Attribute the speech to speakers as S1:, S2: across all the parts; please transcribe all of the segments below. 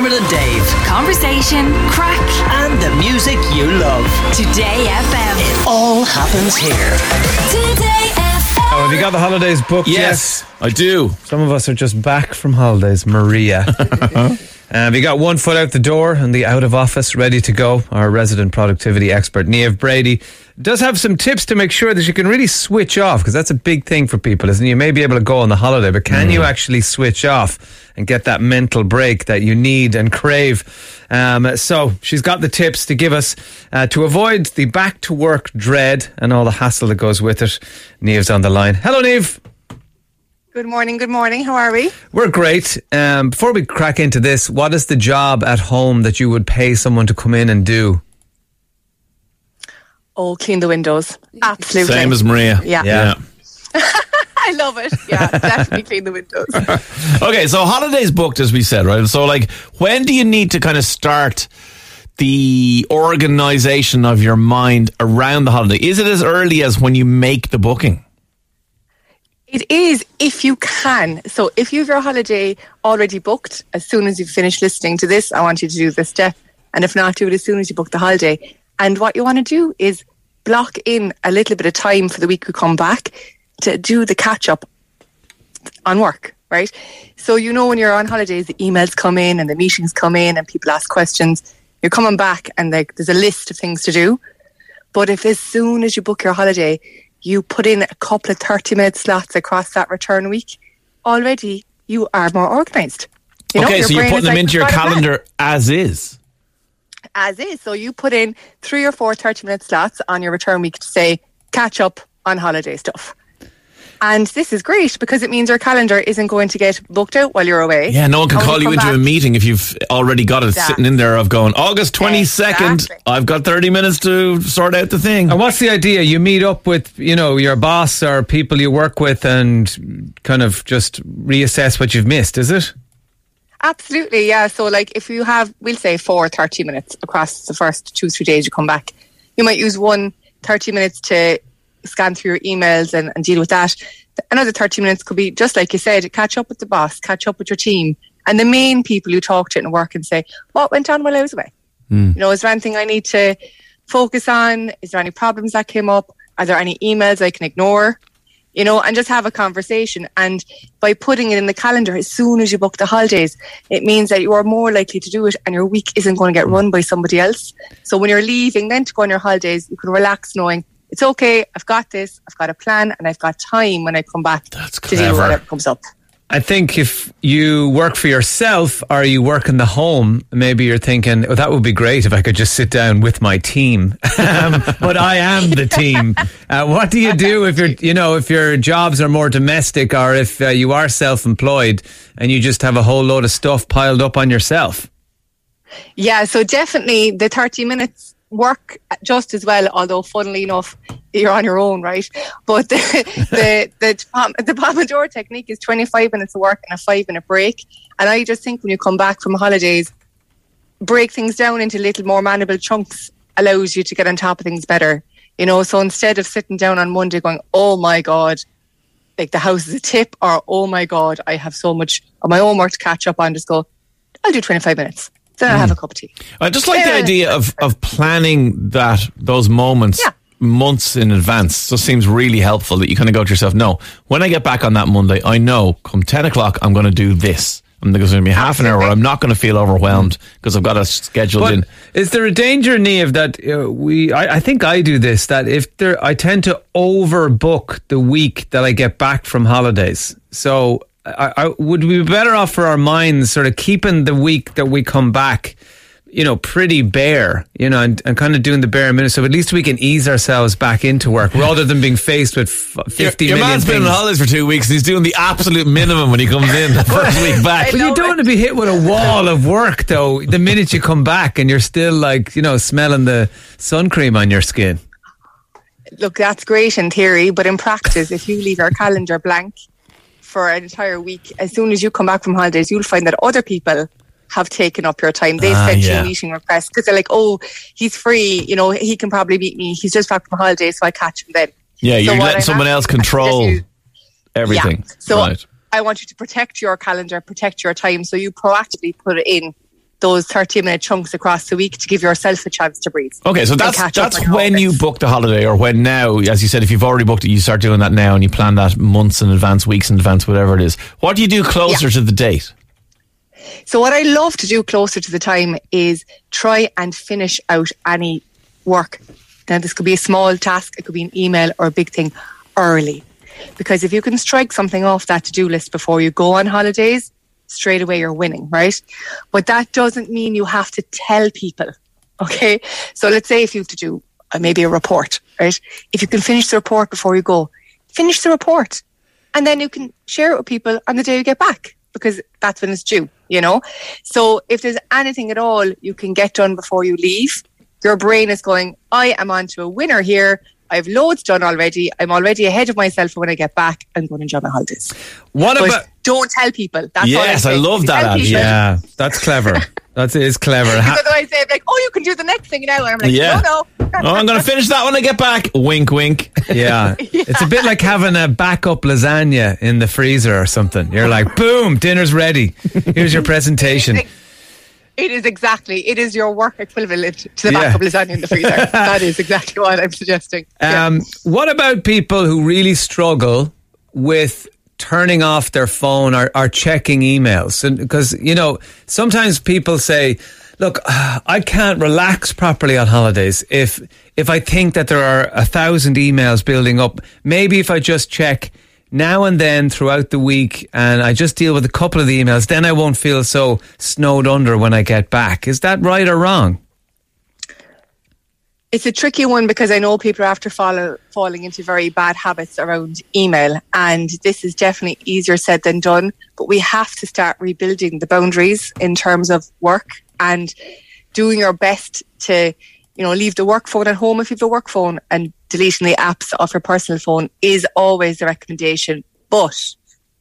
S1: Dermot and Dave.
S2: Conversation, crack,
S1: And the music you love.
S2: Today FM.
S1: It all happens here.
S2: Today FM.
S3: Oh, have you got the holidays booked
S4: Yes,
S3: yet?
S4: I do.
S3: Some of us are just back from holidays. Maria. Uh, we got one foot out the door and the out of office ready to go. Our resident productivity expert, Neve Brady, does have some tips to make sure that you can really switch off because that's a big thing for people, isn't it? You may be able to go on the holiday, but can you actually switch off and get that mental break that you need and crave? Um, so she's got the tips to give us uh, to avoid the back to work dread and all the hassle that goes with it. Neve's on the line. Hello, Neve.
S5: Good morning, good morning. How are we?
S3: We're great. Um, before we crack into this, what is the job at home that you would pay someone to come in and do?
S5: Oh, clean the windows. Absolutely.
S4: Same as Maria.
S5: Yeah.
S3: Yeah.
S5: I love it. Yeah, definitely clean the windows.
S4: Okay, so holidays booked, as we said, right? So, like, when do you need to kind of start the organization of your mind around the holiday? Is it as early as when you make the booking?
S5: It is if you can. So if you have your holiday already booked, as soon as you've finished listening to this, I want you to do this step. And if not, do it as soon as you book the holiday. And what you want to do is block in a little bit of time for the week you come back to do the catch up on work, right? So you know when you're on holidays, the emails come in and the meetings come in and people ask questions. You're coming back and like there's a list of things to do. But if as soon as you book your holiday, you put in a couple of 30 minute slots across that return week, already you are more organised. You know,
S4: okay, so you're putting them
S5: like,
S4: into your
S5: "I've got a plan."
S4: calendar as is.
S5: As is. So you put in three or four 30 minute slots on your return week to say, catch up on holiday stuff. And this is great because it means your calendar isn't going to get booked out while you're away.
S4: Yeah, no one can
S5: And
S4: call you
S5: come
S4: into a meeting if you've already got it
S5: Exactly.
S4: sitting in there of going, August 22nd,
S5: Exactly.
S4: I've got 30 minutes to sort out the thing.
S3: And what's the idea? You meet up with, you know, your boss or people you work with and kind of just reassess what you've missed, is it?
S5: Absolutely, yeah. So, like, if you have, we'll say four 30 minutes across the first two, three days you come back, you might use one 30 minutes to scan through your emails and, and deal with that. Another 30 minutes could be, just like you said, catch up with the boss, catch up with your team, and the main people you talk to in work and say, what went on while I was away? Hmm. You know, is there anything I need to focus on? Is there any problems that came up? Are there any emails I can ignore? you know, and just have a conversation. And by putting it in the calendar as soon as you book the holidays, it means that you are more likely to do it and your week isn't going to get hmm. run by somebody else. So when you're leaving then to go on your holidays, you can relax knowing it's okay, I've got this, I've got a plan, and I've got time when I come back
S4: That's
S5: to deal with whatever comes up.
S3: I think if you work for yourself or you work in the home, maybe you're thinking, oh, that would be great if I could just sit down with my team. um, but I am the team. Uh, what do you do if you're, you know, if your jobs are more domestic or if uh, you are self-employed and you just have a whole load of stuff piled up on yourself?
S5: Yeah, so definitely the 30 minutes work just as well, although funnily enough, you're on your own, right? But the, the, the, the Pomodoro technique is 25 minutes of work and a five minute break. And I just think when you come back from holidays, break things down into little more manageable chunks allows you to get on top of things better. You know, so instead of sitting down on Monday going, oh my God, like the house is a tip, or oh my God, I have so much of my own work to catch up on, just go, I'll do 25 minutes. Then I'll have a cup of tea.
S4: I just like the idea of, of planning that those moments
S5: Yeah.
S4: months in advance. Just seems really helpful that you kind of go to yourself, no, when I get back on that Monday, I know come 10 o'clock, I'm going to do this. And there's going to be half an hour where I'm not going to feel overwhelmed because I've got a scheduled
S3: But
S4: in.
S3: is there a danger, Neve, that uh, we? I, I think I do this. That if there, I tend to overbook the week that I get back from holidays. So, I, I would we be better off for our minds, sort of keeping the week that we come back, you know, pretty bare, you know, and, and kind of doing the bare minimum. So at least we can ease ourselves back into work rather than being faced with f- fifty
S4: your, your
S3: million
S4: man's been on holidays for two weeks and he's doing the absolute minimum when he comes in the first week back.
S3: But you don't want to be hit with a wall of work, though. The minute you come back and you're still like, you know, smelling the sun cream on your skin.
S5: look, that's great in theory, but in practice, if you leave your calendar blank for an entire week, as soon as you come back from holidays, you'll find that other people have taken up your time. They've
S4: Ah,
S5: sent
S4: yeah.
S5: you meeting requests because they're like, oh, he's free. You know, he can probably meet me. He's just back from holidays, so I catch him then.
S4: Yeah,
S5: So
S4: you're letting someone else
S5: to do is I
S4: control
S5: you-
S4: everything.
S5: Yeah. So
S4: right.
S5: I want you to protect your calendar, protect your time. So you proactively put it in those 30 minute chunks across the week to give yourself a chance to breathe.
S4: Okay, so that's that's when you book the holiday, or when now, as you said, if you've already booked it, you start doing that now, and you plan that months in advance, weeks in advance, whatever it is. What do you do closer
S5: Yeah.
S4: to the date?
S5: So what I love to do closer to the time is try and finish out any work. Now this could be a small task, it could be an email or a big thing early. Because if you can strike something off that to-do list before you go on holidays, straight away you're winning, right? But that doesn't mean you have to tell people. Okay? So let's say if you have to do uh, maybe a report, right? If you can finish the report before you go, finish the report and then you can share it with people on the day you get back because that's when it's due, you know? So if there's anything at all you can get done before you leave, your brain is going, I am on to a winner here. I've loads done already. I'm already ahead of myself when I get back. I'm going to enjoy my holidays.
S3: What
S5: But
S3: about?
S5: don't tell people. That's
S4: Yes, I love that,
S3: Yeah, that's clever. That is clever.
S5: Because otherwise they're like, oh, you can do the next thing now. And I'm like,
S4: Yeah.
S5: no, no.
S4: Oh, I'm going to finish that when I get back. Wink, wink.
S3: yeah. it's a bit like having a backup lasagna in the freezer or something. You're like, boom, dinner's ready. Here's your presentation.
S5: It is exactly. It is your work equivalent to the
S3: Yeah.
S5: backup lasagna in the freezer. that is exactly what I'm suggesting. Yeah.
S3: Um, what about people who really struggle with turning off their phone or, or checking emails? Because, you know, sometimes people say, look, I can't relax properly on holidays if, if I think that there are a thousand emails building up. Maybe if I just check now and then throughout the week and I just deal with a couple of the emails, then I won't feel so snowed under when I get back. Is that right or wrong?
S5: It's a tricky one because I know people are after follow, falling into very bad habits around email, and this is definitely easier said than done. But we have to start rebuilding the boundaries in terms of work and doing your best to, you know, leave the work phone at home if you have a work phone and deleting the apps off your personal phone is always the recommendation. But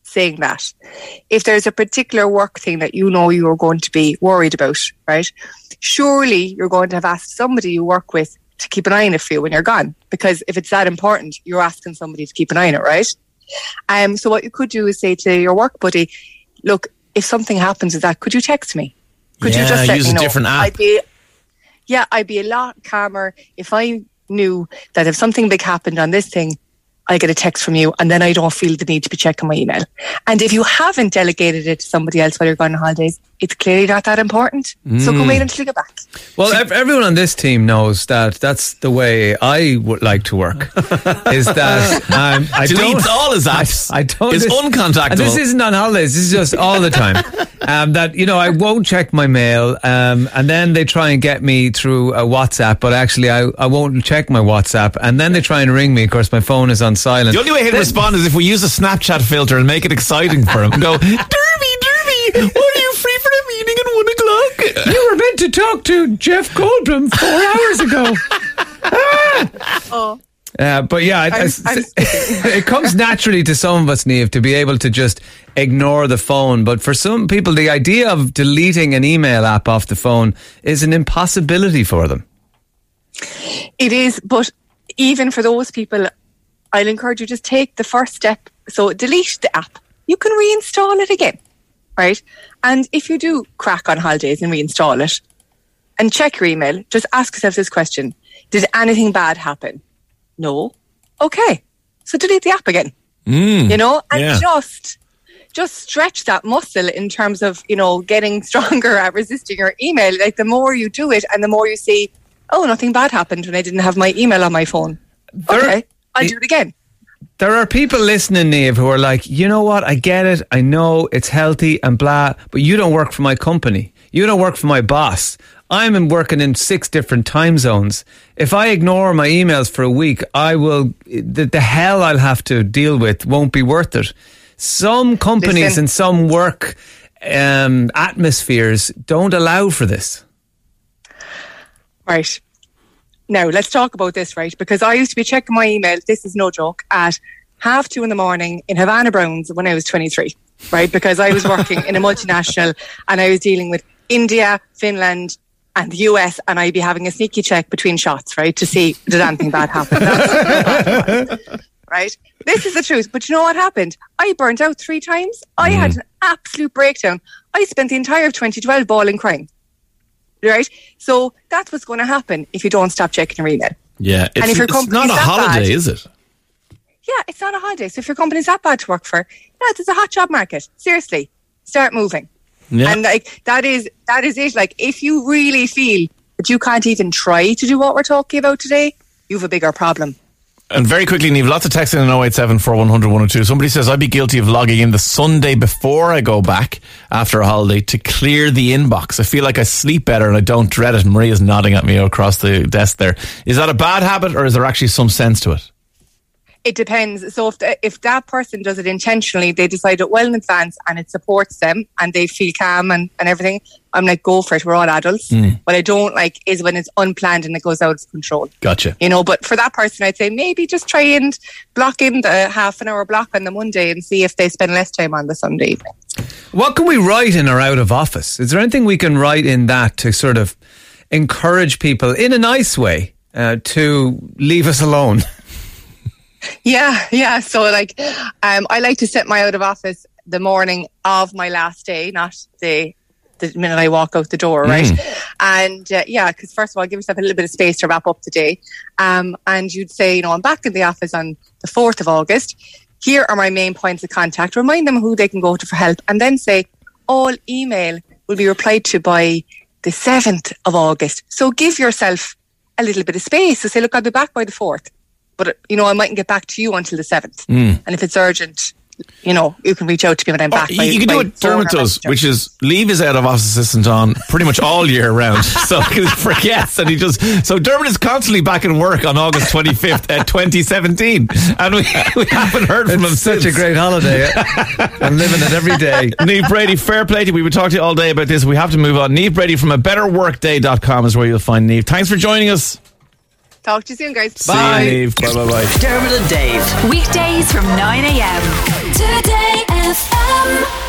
S5: saying that, if there's a particular work thing that you know you are going to be worried about, right? Surely you're going to have asked somebody you work with to keep an eye on it for you when you're gone. Because if it's that important, you're asking somebody to keep an eye on it, right? Um, so what you could do is say to your work buddy, look, if something happens with that, could you text me? Could
S4: Yeah,
S5: you just let
S4: use
S5: me
S4: a
S5: know?
S4: different app.
S5: I'd be, yeah, I'd be a lot calmer if I knew that if something big happened on this thing, I get a text from you and then I don't feel the need to be checking my email. And if you haven't delegated it to somebody else while you're going on holidays, it's clearly not that important. So
S4: Mm.
S5: come wait until you get back.
S3: Well, ev- everyone on this team knows that that's the way I would like to work. is that um, I
S4: Deletes
S3: don't
S4: all his apps.
S3: I, I don't.
S4: Is
S3: this-
S4: uncontactable.
S3: And this isn't on holidays. This is just all the time. um, that you know, I won't check my mail, um, and then they try and get me through a WhatsApp, but actually, I, I won't check my WhatsApp, and then they try and ring me. Of course, my phone is on silent.
S4: The only way he'll
S3: Then-
S4: respond is if we use a Snapchat filter and make it exciting for him. Go, Derby, Derby, what are you free for a meeting at one o'clock?
S3: You were meant to talk to Jeff Goldblum four hours ago.
S5: Oh,
S3: Uh, but yeah, I,
S5: I'm-
S3: I-
S5: I'm
S3: it comes naturally to some of us, Neve, to be able to just ignore the phone. But for some people, the idea of deleting an email app off the phone is an impossibility for them.
S5: It is, but even for those people, I'll encourage you just take the first step. So delete the app. You can reinstall it again, right? And if you do crack on holidays and reinstall it and check your email, just ask yourself this question. Did anything bad happen? No. Okay. So delete the app again. Mm, you know, and
S4: yeah.
S5: just just stretch that muscle in terms of, you know, getting stronger at resisting your email. Like the more you do it and the more you see, oh, nothing bad happened when I didn't have my email on my phone.
S3: There-
S5: Okay, I'll do it again.
S3: There are people listening, Neve, who are like, you know what? I get it. I know it's healthy and blah, but you don't work for my company. You don't work for my boss. I'm working in six different time zones. If I ignore my emails for a week, I will, the, the hell I'll have to deal with won't be worth it. Some companies
S5: Listen.
S3: and some work um, atmospheres don't allow for this.
S5: Right. Now, let's talk about this, right? Because I used to be checking my email, this is no joke, at half two in the morning in Havana Browns when I was 23, right? Because I was working in a multinational and I was dealing with India, Finland, and the US, and I'd be having a sneaky check between shots, right? To see did anything bad happen. Right? This is the truth. But you know what happened? I burnt out three times. I had mm. an absolute breakdown. I spent the entire of 2012 bawling crying. Right? So that's what's going to happen if you don't stop checking your email.
S4: Yeah, it's,
S5: if your company's
S4: not a holiday,
S5: bad-
S4: is it?
S5: Yeah, it's not a holiday. So if your company's that bad to work for, yeah, there's a hot job market. Seriously, start moving.
S4: Yeah.
S5: And like that is that is it. Like if you really feel that you can't even try to do what we're talking about today, you have a bigger problem.
S4: And very quickly, Neve, lots of texting in 087 4100 102. Somebody says, I'd be guilty of logging in the Sunday before I go back after a holiday to clear the inbox. I feel like I sleep better and I don't dread it. Maria's nodding at me across the desk there. Is that a bad habit or is there actually some sense to it?
S5: It depends. So if the, if that person does it intentionally, they decide it well in advance, and it supports them, and they feel calm and, and everything. I'm like, go for it. We're all adults. What I don't like is when it's unplanned and it goes out of control.
S4: Gotcha.
S5: You know, but for that person, I'd say maybe just try and block in the half an hour block on the Monday and see if they spend less time on the Sunday evening.
S3: What can we write in or out of office? Is there anything we can write in that to sort of encourage people in a nice way uh, to leave us alone?
S5: Yeah, yeah. So like, um, I like to set my out of office the morning of my last day, not the the minute I walk out the door, right? And uh, yeah, because first of all, give yourself a little bit of space to wrap up the day. Um, and you'd say, you know, I'm back in the office on the fourth of August. Here are my main points of contact. Remind them who they can go to for help, and then say all email will be replied to by the seventh of August. So give yourself a little bit of space. So say, look, I'll be back by the fourth but you know I mightn't get back to you until the seventh. And if it's urgent, you know you can reach out to me when I'm
S4: Or
S5: back.
S4: you,
S5: by-
S4: you can do
S5: by
S4: what
S5: phone
S4: Dermot
S5: or
S4: does, which is leave his out of office assistant on pretty much all year round. So he forgets and he just. So Dermot is constantly back in work on August 25th, uh, 2017. And we, we haven't heard from him
S3: It's such a great holiday. I'm living it every day.
S4: Neve Brady, fair play to you. We would talk to you all day about this. We have to move on. Neve Brady from a better betterworkday.com is where you'll find Neve. Thanks for joining us.
S5: Talk to you soon, guys.
S4: See you, Neve. Bye bye bye.
S1: Dermot and Dave.
S2: Weekdays from 9 a.m.
S6: Today FM.